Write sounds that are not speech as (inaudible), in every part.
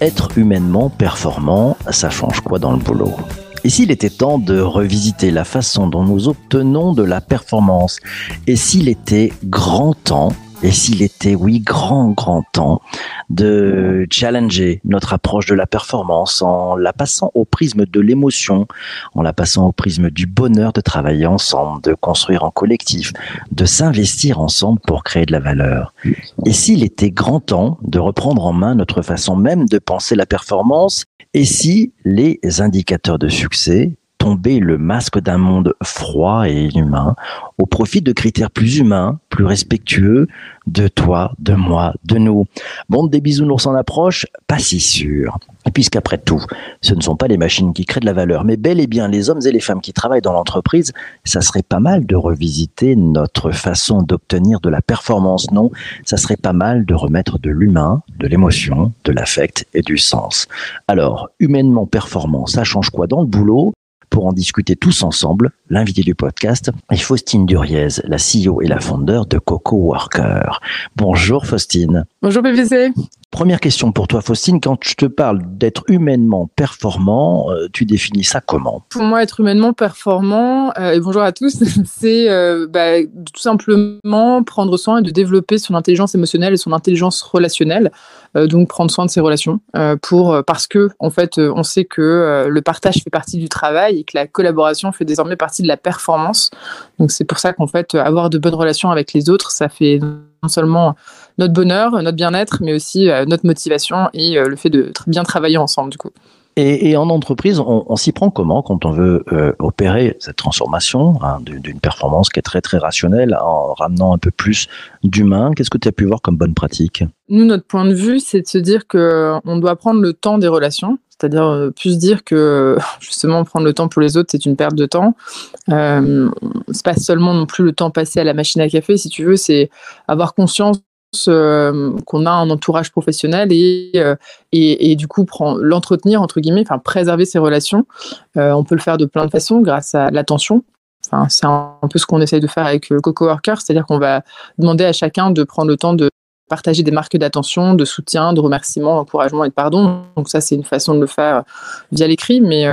Être humainement performant, ça change quoi dans le boulot? Et s'il était temps de revisiter la façon dont nous obtenons de la performance? Et s'il était grand temps et s'il était, oui, grand, grand temps de challenger notre approche de la performance en la passant au prisme de l'émotion, en la passant au prisme du bonheur de travailler ensemble, de construire en collectif, de s'investir ensemble pour créer de la valeur. Et s'il était grand temps de reprendre en main notre façon même de penser la performance, et si les indicateurs de succès tomber le masque d'un monde froid et inhumain au profit de critères plus humains, plus respectueux de toi, de moi, de nous. Monde des bisounours en approche, pas si sûr. Puisqu'après tout, ce ne sont pas les machines qui créent de la valeur, mais bel et bien les hommes et les femmes qui travaillent dans l'entreprise, ça serait pas mal de revisiter notre façon d'obtenir de la performance, non? Ça serait pas mal de remettre de l'humain, de l'émotion, de l'affect et du sens. Alors, humainement performant, ça change quoi dans le boulot? Pour en discuter tous ensemble, l'invité du podcast est Faustine Duriez, la CEO et la fondeur de Coco Worker. Bonjour Faustine. Bonjour PVC. Première question pour toi Faustine, quand je te parle d'être humainement performant, euh, tu définis ça comment? Pour moi, être humainement performant, euh, et bonjour à tous, (laughs) c'est euh, bah, tout simplement prendre soin et de développer son intelligence émotionnelle et son intelligence relationnelle. Donc prendre soin de ses relations pour parce que en fait on sait que le partage fait partie du travail et que la collaboration fait désormais partie de la performance. Donc c'est pour ça qu'en fait avoir de bonnes relations avec les autres, ça fait non seulement notre bonheur, notre bien-être, mais aussi euh, notre motivation et euh, le fait de bien travailler ensemble du coup. Et, en entreprise, on, s'y prend comment quand on veut euh, opérer cette transformation hein, d'une performance qui est très très rationnelle en ramenant un peu plus d'humain? Qu'est-ce que tu as pu voir comme bonne pratique? Nous, notre point de vue, c'est de se dire que on doit prendre le temps des relations, c'est-à-dire plus dire que (laughs) justement prendre le temps pour les autres, c'est une perte de temps. Euh, c'est pas seulement non plus le temps passé à la machine à café, si tu veux, c'est avoir conscience euh, qu'on a un entourage professionnel et, euh, et, du coup l'entretenir entre guillemets, enfin préserver ses relations. Euh, on peut le faire de plein de façons grâce à l'attention. Enfin, c'est un, peu ce qu'on essaye de faire avec Coco Worker, c'est-à-dire qu'on va demander à chacun de prendre le temps de partager des marques d'attention, de soutien, de remerciement, d'encouragement et de pardon. Donc ça, c'est une façon de le faire via l'écrit, mais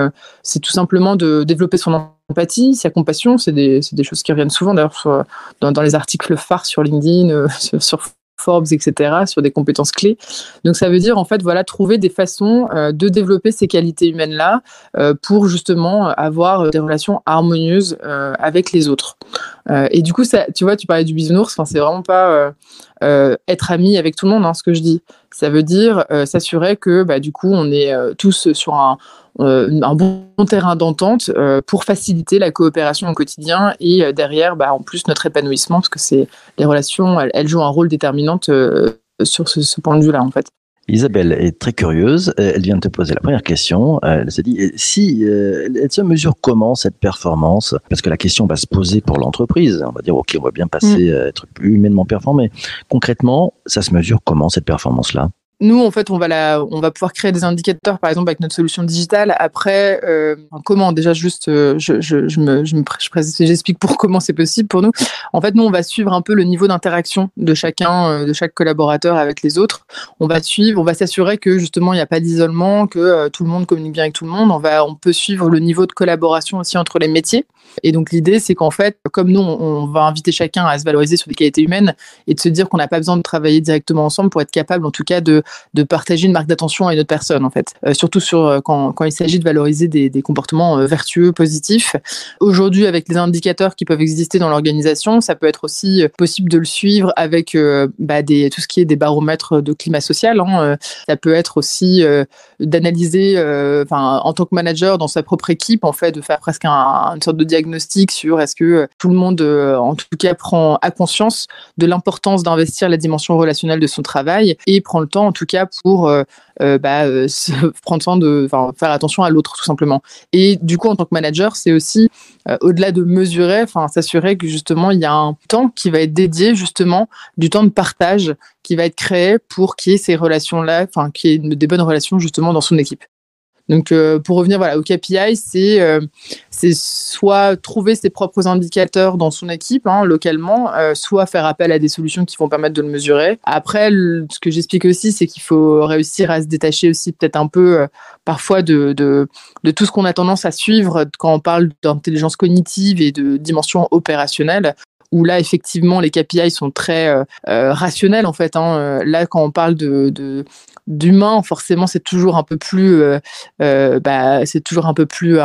c'est tout simplement de développer son empathie, sa compassion. C'est des, des, choses qui reviennent souvent d'ailleurs dans, les articles phares sur LinkedIn, (laughs) sur Forbes, etc., sur des compétences clés. Donc ça veut dire en fait voilà trouver des façons euh, de développer ces qualités humaines là euh, pour justement avoir des relations harmonieuses euh, avec les autres. et du coup ça, tu vois, tu parlais du bisounours, c'est vraiment pas être ami avec tout le monde, hein, ce que je dis. Ça veut dire s'assurer que bah, du coup on est tous sur un euh, un bon terrain d'entente euh, pour faciliter la coopération au quotidien et euh, derrière, bah, en plus, notre épanouissement, parce que c'est les relations, elles, jouent un rôle déterminant sur ce, point de vue-là, en fait. Isabelle est très curieuse. Elle vient de te poser la première question. Elle s'est dit si elle se mesure comment cette performance? Parce que la question va se poser pour l'entreprise. On va dire ok, on va bien passer mm. à être plus humainement performé. Concrètement, ça se mesure comment cette performance-là? Nous, en fait, on va, la, on va pouvoir créer des indicateurs, par exemple, avec notre solution digitale. Après, euh, comment Déjà, juste, euh, je, je, je, me, je, me, j'explique pour comment c'est possible pour nous. En fait, nous, on va suivre un peu le niveau d'interaction de chacun, euh, de chaque collaborateur avec les autres. On va suivre, on va s'assurer que justement, il n'y a pas d'isolement, que euh, tout le monde communique bien avec tout le monde. On va, on peut suivre le niveau de collaboration aussi entre les métiers. Et donc, l'idée, c'est qu'en fait, comme nous, on, on va inviter chacun à se valoriser sur des qualités humaines et de se dire qu'on n'a pas besoin de travailler directement ensemble pour être capable, en tout cas, de de partager une marque d'attention à une autre personne en fait. Euh, surtout sur euh, quand, quand il s'agit de valoriser des, des comportements euh, vertueux, positifs. Aujourd'hui, avec les indicateurs qui peuvent exister dans l'organisation, ça peut être aussi possible de le suivre avec bah, des, tout ce qui est des baromètres de climat social. Hein. Ça peut être aussi d'analyser, enfin, en tant que manager dans sa propre équipe, en fait, de faire presque un, une sorte de diagnostic sur est-ce que tout le monde, en tout cas, prend à conscience de l'importance d'investir la dimension relationnelle de son travail et prend le temps, cas, pour euh, euh, bah, euh, (laughs) prendre soin de, faire attention à l'autre tout simplement. Et du coup, en tant que manager, c'est aussi au-delà de mesurer, enfin s'assurer que justement il y a un temps qui va être dédié justement du temps de partage qui va être créé pour qu'il y ait ces relations-là, enfin qu'il y ait des bonnes relations justement dans son équipe. Donc, euh, pour revenir voilà, au KPI, c'est euh, c'est soit trouver ses propres indicateurs dans son équipe, hein, localement, euh, soit faire appel à des solutions qui vont permettre de le mesurer. Après, ce que j'explique aussi, c'est qu'il faut réussir à se détacher aussi peut-être un peu parfois de, de tout ce qu'on a tendance à suivre quand on parle d'intelligence cognitive et de dimension opérationnelle où là effectivement les KPI sont très euh, euh, rationnels en fait. Hein. Euh, Là quand on parle de de- d'humain, forcément c'est toujours un peu plus euh, bah, c'est toujours un peu plus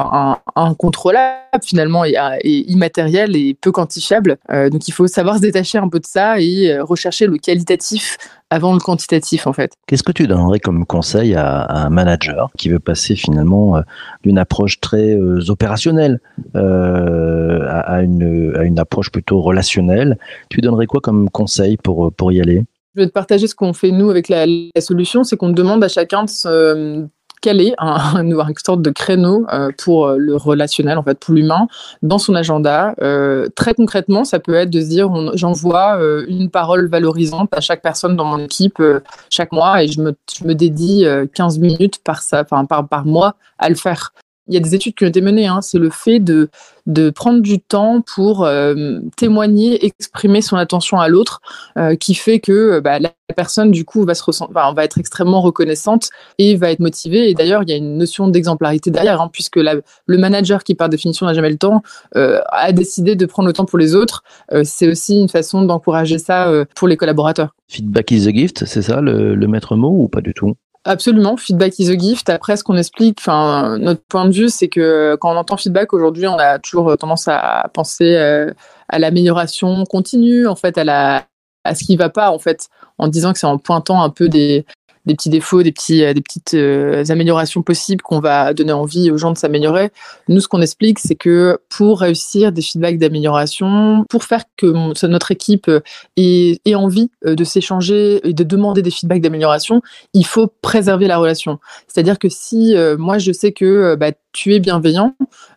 incontrôlable finalement et, et immatériel et peu quantifiable. Euh, donc il faut savoir se détacher un peu de ça et rechercher le qualitatif avant le quantitatif en fait. Qu'est-ce que tu donnerais comme conseil à, à un manager qui veut passer finalement euh, d'une approche très euh, opérationnelle euh, à, à une, à une approche plutôt relationnelle? Tu donnerais quoi comme conseil pour, pour y aller? Je vais te partager ce qu'on fait nous avec la, la solution, c'est qu'on demande à chacun de se caler (laughs) un, un, une sorte de créneau euh, pour le relationnel, en fait, pour l'humain, dans son agenda. Euh, très concrètement, ça peut être de se dire, j'envoie euh, une parole valorisante à chaque personne dans mon équipe euh, chaque mois et je me, je me dédie euh, 15 minutes par, ça, par, par mois à le faire. Il y a des études qui ont été menées, hein, c'est le fait de, de prendre du temps pour euh, témoigner, exprimer son attention à l'autre, euh, qui fait que euh, bah, la personne, du coup, va, se va être extrêmement reconnaissante et va être motivée. Et d'ailleurs, il y a une notion d'exemplarité derrière, hein, puisque le manager, qui par définition n'a jamais le temps, a décidé de prendre le temps pour les autres. C'est aussi une façon d'encourager ça pour les collaborateurs. Feedback is a gift, c'est ça le, le maître mot ou pas du tout? Absolument, feedback is a gift. Après, ce qu'on explique, enfin, notre point de vue, c'est que quand on entend feedback aujourd'hui, on a toujours tendance à penser euh, à l'amélioration continue, en fait, à la à ce qui va pas, en fait, en disant que c'est en pointant un peu des des petits défauts, des petits euh, des petites euh, améliorations possibles qu'on va donner envie aux gens de s'améliorer. Nous, ce qu'on explique, c'est que pour réussir des feedbacks d'amélioration, pour faire que notre équipe euh, ait, envie de s'échanger et de demander des feedbacks d'amélioration, il faut préserver la relation. C'est-à-dire que si moi je sais que bah, tu es bienveillant,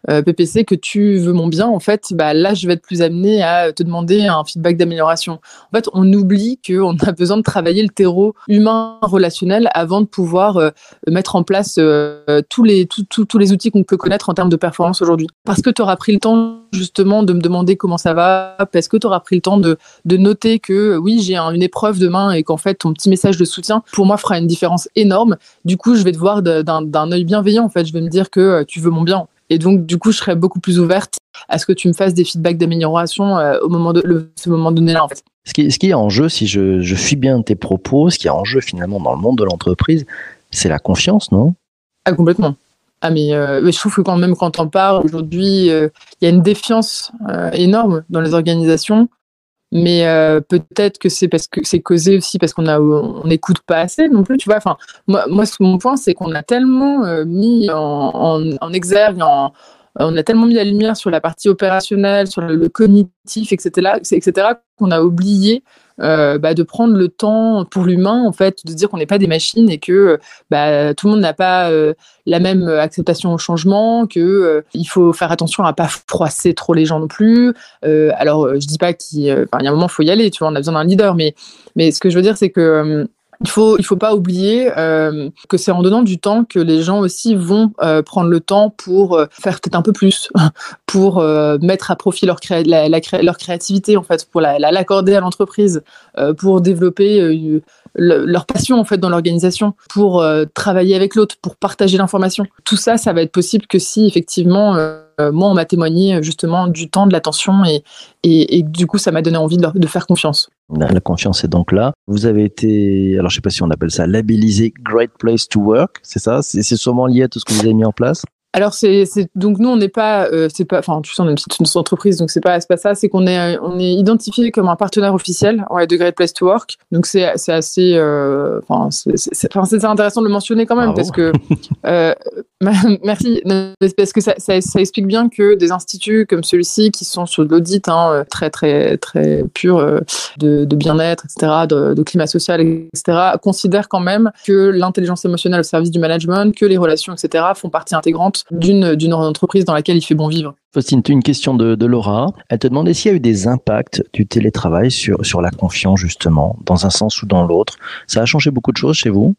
euh, PPC, que tu veux mon bien, en fait, bah, là je vais être plus amené à te demander un feedback d'amélioration. En fait, on oublie qu'on a besoin de travailler le terreau humain relationnel avant de pouvoir euh, mettre en place euh, tous, les, tous- les outils qu'on peut connaître en termes de performance aujourd'hui. Parce que tu auras pris le temps justement de me demander comment ça va, parce que tu auras pris le temps de, de noter que oui, j'ai un- une épreuve demain et qu'en fait ton petit message de soutien, pour moi, fera une différence énorme. Du coup, je vais te voir d'un œil bienveillant, en fait. Je vais me dire que tu veux mon bien. Et donc, du coup, je serai beaucoup plus ouverte à ce que tu me fasses des feedbacks d'amélioration euh, au moment de le, ce moment donné-là, en fait. ce qui, ce qui est en jeu, si je, je suis bien tes propos, ce qui est en jeu finalement dans le monde de l'entreprise, c'est la confiance, non? Ah, complètement. Ah, mais, euh, mais je trouve que quand même, quand on parle aujourd'hui, euh, il y a une défiance euh, énorme dans les organisations. Mais euh, peut-être que c'est parce que c'est causé aussi parce qu'on a on n'écoute pas assez non plus, tu vois. Enfin, moi, moi, mon point, c'est qu'on a tellement euh, mis en, en, en exergue, en, on a tellement mis la lumière sur la partie opérationnelle, sur le, cognitif, etc., etc., qu'on a oublié euh, bah, de prendre le temps pour l'humain, en fait, de dire qu'on n'est pas des machines et que bah, tout le monde n'a pas euh, la même acceptation au changement, que euh, il faut faire attention à pas froisser trop les gens non plus. Euh, alors, euh, je dis pas qu'il euh, y a un moment, il faut y aller, tu vois, on a besoin d'un leader, mais, ce que je veux dire, c'est que euh, il faut, il faut pas oublier euh, que c'est en donnant du temps que les gens aussi vont euh, prendre le temps pour euh, faire peut-être un peu plus, (laughs) pour euh, mettre à profit leur, créa la, cré leur créativité en fait, pour l'accorder la, à l'entreprise, euh, pour développer euh, le, leur passion en fait dans l'organisation, pour travailler avec l'autre, pour partager l'information. Tout ça, ça va être possible que si effectivement moi on m'a témoigné justement du temps, de l'attention et, et, et, du coup ça m'a donné envie de, faire confiance. La, confiance est donc là. Vous avez été, alors je sais pas si on appelle ça labellisé Great Place to Work, c'est ça? C'est sûrement lié à tout ce que vous avez mis en place? Alors c'est donc nous on n'est pas euh, c'est pas enfin tu sais on est une petite entreprise donc c'est pas c'est pas ça c'est qu'on est on est identifié comme un partenaire officiel ouais, de Great Place to Work donc c'est assez euh, enfin c'est intéressant de le mentionner quand même Bravo. parce que (laughs) euh, (laughs) merci parce que ça, explique bien que des instituts comme celui-ci qui sont sur de l'audit hein, très très très pur euh, de, bien-être etc de, climat social etc considèrent quand même que l'intelligence émotionnelle au service du management que les relations etc font partie intégrante d'une d'une entreprise dans laquelle il fait bon vivre. Faustine, une question de, de, Laura. Elle te demandait s'il y a eu des impacts du télétravail sur, sur la confiance, justement, dans un sens ou dans l'autre. Ça a changé beaucoup de choses chez vous?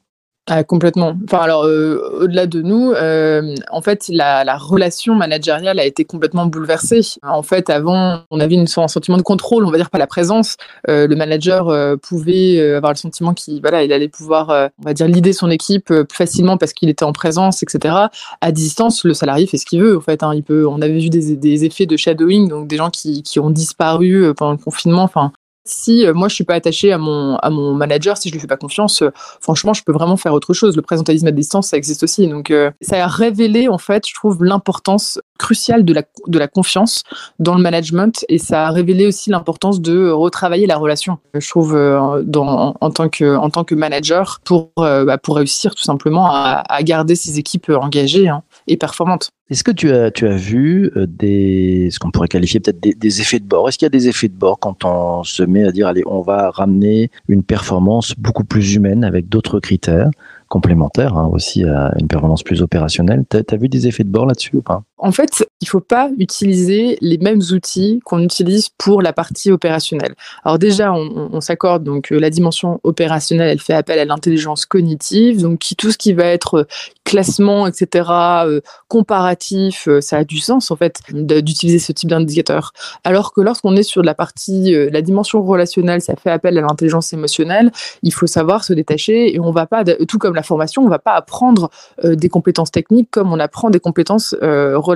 Ah, complètement. Enfin, alors, euh, au-delà de nous, euh, en fait, la, la, relation managériale a été complètement bouleversée. En fait, avant, on avait une, un sentiment de contrôle, on va dire pas la présence. Euh, le manager euh, pouvait euh, avoir le sentiment qu'il voilà, il allait pouvoir, on va dire, lider son équipe plus facilement parce qu'il était en présence, etc. À distance, le salarié fait ce qu'il veut. En fait, hein, il peut. On avait vu des, des, effets de shadowing, donc des gens qui, qui ont disparu pendant le confinement. Enfin, si euh, moi je suis pas attaché à mon, à mon manager, si je lui fais pas confiance, euh, franchement, je peux vraiment faire autre chose. Le présentalisme à distance, ça existe aussi. Donc, euh, ça a révélé, en fait, je trouve, l'importance cruciale de la, de la confiance dans le management et ça a révélé aussi l'importance de retravailler la relation, je trouve, en, tant que, en tant que manager pour, bah, pour réussir tout simplement à, à garder ses équipes engagées hein, et performantes. Est-ce que tu as, tu as vu des, ce qu'on pourrait qualifier peut-être des, effets de bord? Est-ce qu'il y a des effets de bord quand on se met à dire, allez, on va ramener une performance beaucoup plus humaine avec d'autres critères complémentaires hein, aussi à une performance plus opérationnelle? Tu as, vu des effets de bord là-dessus ou pas? En fait, il ne faut pas utiliser les mêmes outils qu'on utilise pour la partie opérationnelle. Alors déjà, on, s'accorde, donc la dimension opérationnelle, elle fait appel à l'intelligence cognitive, donc tout ce qui va être classement, etc., euh, comparatif, euh, ça a du sens en fait d'utiliser ce type d'indicateur. Alors que lorsqu'on est sur la partie, euh, la dimension relationnelle, ça fait appel à l'intelligence émotionnelle, il faut savoir se détacher et on va pas, tout comme la formation, on va pas apprendre des compétences techniques comme on apprend des compétences relationnelles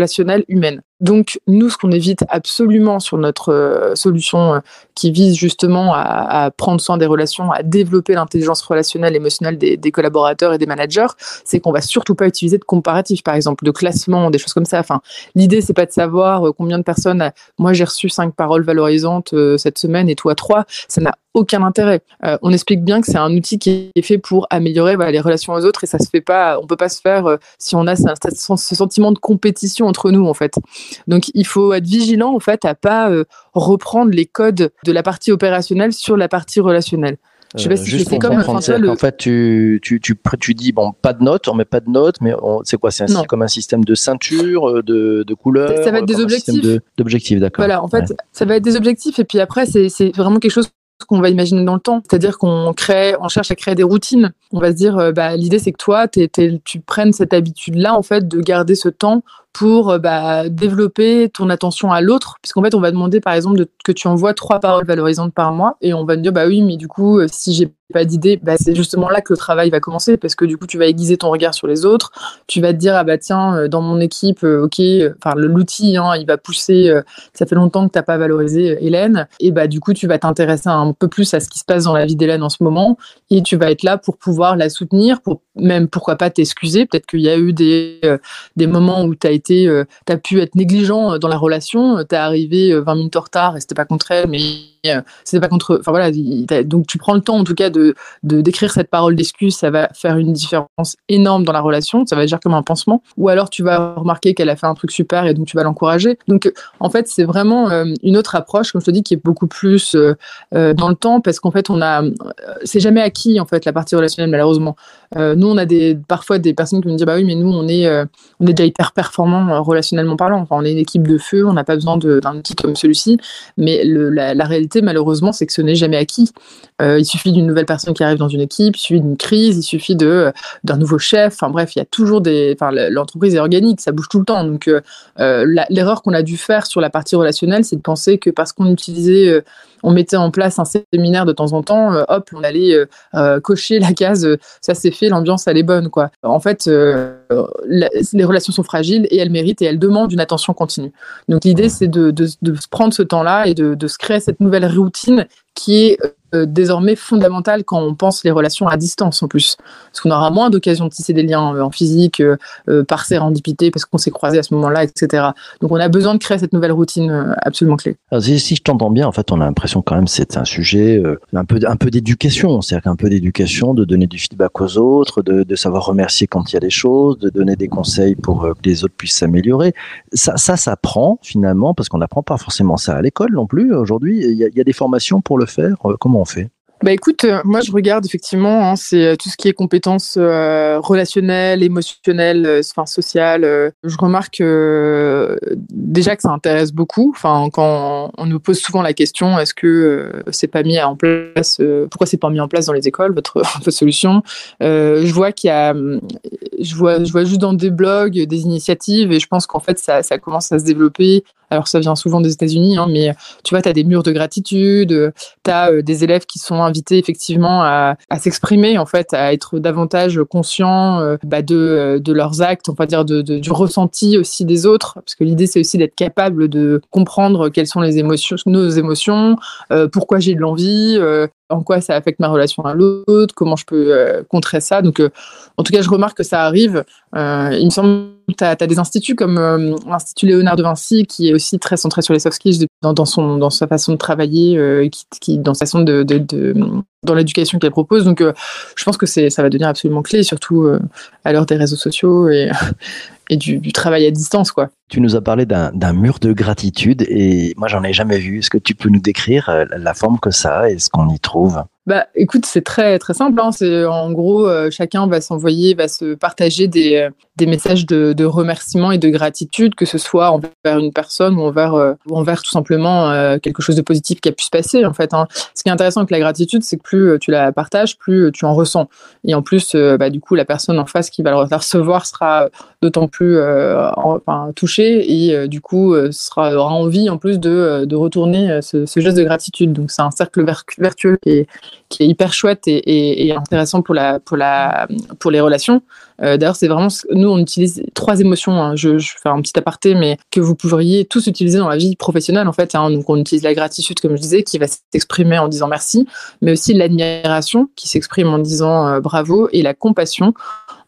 humaines. Donc, nous, ce qu'on évite absolument sur notre euh, solution euh, qui vise justement à, prendre soin des relations, à développer l'intelligence relationnelle, émotionnelle des, des, collaborateurs et des managers, c'est qu'on va surtout pas utiliser de comparatif, par exemple, de classement, des choses comme ça. Enfin, l'idée, c'est pas de savoir euh, combien de personnes. Moi, j'ai reçu cinq paroles valorisantes cette semaine et toi trois. Ça n'a aucun intérêt. Euh, on explique bien que c'est un outil qui est fait pour améliorer voilà, les relations aux autres et ça se fait pas. On peut pas se faire euh, si on a ce, ce, sentiment de compétition entre nous en fait. Donc il faut être vigilant en fait à pas euh, reprendre les codes de la partie opérationnelle sur la partie relationnelle. Je sais pas si c'est comme François, le... En fait, tu, tu, tu, tu, dis, bon, pas de notes, on met pas de notes, mais c'est quoi C'est comme un système de ceinture, de, de couleurs Ça, va être des objectifs. D'objectifs, d'accord. Voilà, en fait, ouais. ça va être des objectifs, et puis après, c'est vraiment quelque chose qu'on va imaginer dans le temps. C'est-à-dire qu'on crée, on cherche à créer des routines. On va se dire, euh, bah, l'idée c'est que toi, tu prennes cette habitude-là, en fait, de garder ce temps pour euh, bah, développer ton attention à l'autre. Puisqu'en fait, on va demander, par exemple, que tu envoies trois paroles valorisantes par mois. Et on va te dire, bah oui, mais du coup, euh, si j'ai pas d'idée, bah, c'est justement là que le travail va commencer parce que du coup, tu vas aiguiser ton regard sur les autres. Tu vas te dire, ah bah tiens, dans mon équipe, ok, enfin, l'outil, hein, il va pousser, ça fait longtemps que tu n'as pas valorisé Hélène. Et bah, du coup, tu vas t'intéresser un peu plus à ce qui se passe dans la vie d'Hélène en ce moment. Et tu vas être là pour pouvoir la soutenir, pour même pourquoi pas t'excuser. Peut-être qu'il y a eu des, euh, des moments où tu as été, euh, as pu être négligent dans la relation. Tu es arrivé 20 minutes en retard et c'était pas contre elle, mais c'était pas contre. Enfin voilà, donc tu prends le temps en tout cas de d'écrire cette parole d'excuse, ça va faire une différence énorme dans la relation, ça va agir comme un pansement. Ou alors tu vas remarquer qu'elle a fait un truc super et donc tu vas l'encourager. Donc en fait c'est vraiment euh, une autre approche, comme je te dis, qui est beaucoup plus euh, euh, dans le temps parce qu'en fait on a, c'est jamais acquis en fait la partie relationnelle malheureusement. nous on a des parfois des personnes qui me disent bah oui mais nous on est on est déjà hyper performant relationnellement parlant. Enfin on est une équipe de feu, on n'a pas besoin d'un outil comme celui-ci, mais la réalité malheureusement, c'est que ce n'est jamais acquis. Euh, il suffit d'une nouvelle personne qui arrive dans une équipe, il suffit d'une crise, il suffit de euh, d'un nouveau chef. Enfin bref, il y a toujours des. L'entreprise est organique, ça bouge tout le temps. Donc, euh, l'erreur qu'on a dû faire sur la partie relationnelle, c'est de penser que parce qu'on utilisait on mettait en place un séminaire de temps en temps, euh, hop, on allait euh, euh, cocher la case, ça c'est fait, l'ambiance elle est bonne quoi. En fait, la, les relations sont fragiles et elles méritent et elles demandent une attention continue. Donc l'idée c'est de, de, de, prendre ce temps-là et de, de se créer cette nouvelle routine qui est euh, désormais fondamentale quand on pense les relations à distance en plus. Parce qu'on aura moins d'occasions de tisser des liens euh, en physique, euh, par sérendipité, parce qu'on s'est croisés à ce moment-là, etc. Donc on a besoin de créer cette nouvelle routine absolument clé. Si, je t'entends bien, en fait, on a l'impression quand même que c'est un sujet un peu, d'éducation, c'est-à-dire qu'un peu d'éducation, de donner du feedback aux autres, de, savoir remercier quand il y a des choses, de donner des conseils pour que les autres puissent s'améliorer. Ça, ça, ça prend finalement, parce qu'on n'apprend pas forcément ça à l'école non plus aujourd'hui. Il y, y a des formations pour le faire. Comment on fait? Bah écoute, euh, moi je regarde effectivement, hein, c'est euh, tout ce qui est compétences euh, relationnelles, émotionnelles, euh, enfin sociales. euh. je remarque euh, déjà que ça intéresse beaucoup. Enfin, quand on nous pose souvent la question, est-ce que euh, c'est pas mis en place euh, Pourquoi c'est pas mis en place dans les écoles votre, (laughs) solution? Euh, Je vois qu'il y a, je vois, je vois juste dans des blogs des initiatives et je pense qu'en fait ça commence à se développer. Alors ça vient souvent des États-Unis, hein, mais tu vois, tu as des murs de gratitude, tu as des élèves qui sont invités effectivement à, s'exprimer, en fait, à être davantage conscients euh, bah, de, leurs actes, on va dire de, du ressenti aussi des autres, parce que l'idée c'est aussi d'être capable de comprendre quelles sont les émotions, nos émotions, euh, pourquoi j'ai de l'envie, euh, en quoi ça affecte ma relation à l'autre, comment je peux euh, contrer ça. Donc, euh, en tout cas, je remarque que ça arrive. Euh, il me semble que tu as, des instituts comme l'Institut Léonard de Vinci, qui est aussi très centré sur les soft skills dans, sa façon de travailler, qui, dans sa façon de dans l'éducation qu'elle propose. Donc, euh, je pense que c'est, ça va devenir absolument clé, surtout euh, à l'heure des réseaux sociaux et, (laughs) du, travail à distance, quoi. Tu nous as parlé d'un, d'un mur de gratitude et moi, j'en ai jamais vu. Est-ce que tu peux nous décrire euh, la forme que ça a et ce qu'on y trouve? Bah, écoute, c'est très très simple. Hein. En gros, euh, chacun va s'envoyer, va se partager des, euh, des messages de, remerciement et de gratitude, que ce soit envers une personne ou envers euh, ou envers tout simplement euh, quelque chose de positif qui a pu se passer. En fait, hein. ce qui est intéressant avec la gratitude, c'est que plus euh, tu la partages, plus tu en ressens. Et en plus, bah, du coup, la personne en face qui va la recevoir sera d'autant plus en, enfin, touchée et du coup aura envie en plus de, de retourner ce, geste de gratitude. Donc c'est un cercle vertueux qui est hyper chouette et, et, intéressant pour la pour la pour les relations. Euh, D'ailleurs, c'est vraiment nous on utilise trois émotions. Hein. Je, je fais un petit aparté, mais que vous pourriez tous utiliser dans la vie professionnelle en fait. Hein. On utilise la gratitude comme je disais, qui va s'exprimer en disant merci, mais aussi l'admiration qui s'exprime en disant euh, bravo et la compassion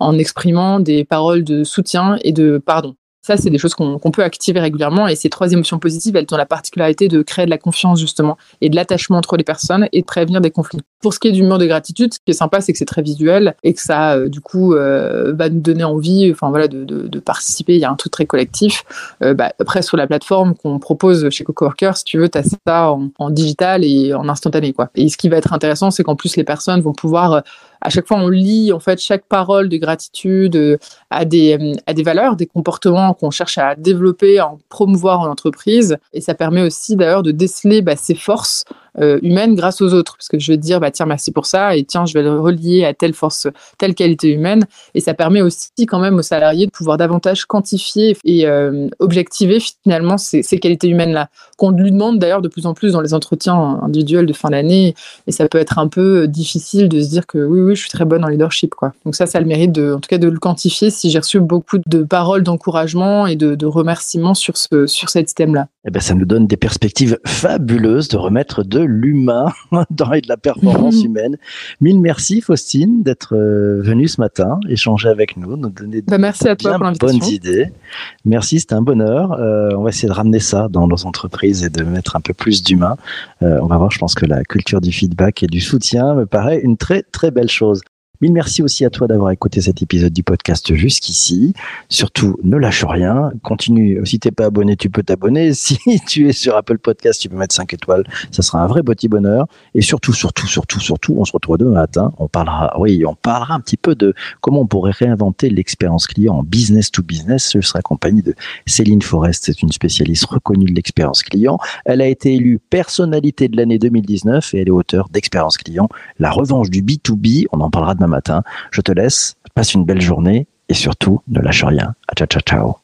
en exprimant des paroles de soutien et de pardon. Ça, c'est des choses qu'on qu peut activer régulièrement. Et ces trois émotions positives, elles ont la particularité de créer de la confiance, justement, et de l'attachement entre les personnes et de prévenir des conflits. Pour ce qui est du mur de gratitude, ce qui est sympa, c'est que c'est très visuel et que ça, euh, du coup, euh, va nous donner envie enfin, voilà, de, participer. Il y a un truc très collectif. Euh, bah, après, sur la plateforme qu'on propose chez CoCoWorker, si tu veux, tu as ça en, en, digital et en instantané. Quoi. Et ce qui va être intéressant, c'est qu'en plus, les personnes vont pouvoir à chaque fois on lit en fait chaque parole de gratitude à des à des valeurs, des comportements qu'on cherche à développer, à en promouvoir en entreprise. Et ça permet aussi d'ailleurs de déceler bah, ses forces euh, humaine grâce aux autres. Parce que je vais dire, bah, tiens, merci pour ça, et tiens, je vais le relier à telle force, telle qualité humaine. Et ça permet aussi quand même aux salariés de pouvoir davantage quantifier et euh, objectiver finalement ces, ces qualités humaines-là, qu'on lui demande d'ailleurs de plus en plus dans les entretiens individuels de fin d'année. Et ça peut être un peu difficile de se dire que oui, oui, je suis très bonne en leadership. Quoi. Donc ça, ça a le mérite de, en tout cas de le quantifier si j'ai reçu beaucoup de paroles d'encouragement et de, de remerciements sur, ce, sur cet système-là. Eh ben, ça nous donne des perspectives fabuleuses de remettre de l'humain (laughs) dans de la performance (laughs) humaine. Mille merci Faustine d'être venue ce matin, échanger avec nous, nous donner bah, merci à toi bien bonnes idées. Merci, c'était un bonheur. Euh, on va essayer de ramener ça dans nos entreprises et de mettre un peu plus d'humain. Euh, on va voir, je pense que la culture du feedback et du soutien me paraît une très très belle chose. Mille merci aussi à toi d'avoir écouté cet épisode du podcast jusqu'ici. Surtout, ne lâche rien. Continue. Si t'es pas abonné, tu peux t'abonner. (laughs) Si tu es sur Apple Podcast, tu peux mettre 5 étoiles. Ça sera un vrai petit bonheur. Et surtout, surtout, surtout, surtout, on se retrouve demain matin. On parlera, oui, on parlera un petit peu de comment on pourrait réinventer l'expérience client en business to business. Je serai accompagné de Céline Forest. C'est une spécialiste reconnue de l'expérience client. Elle a été élue personnalité de l'année 2019 et elle est auteure d'expérience client. La revanche du B2B. On en parlera matin. Je te laisse, passe une belle journée et surtout, ne lâche rien. À ciao, ciao, ciao.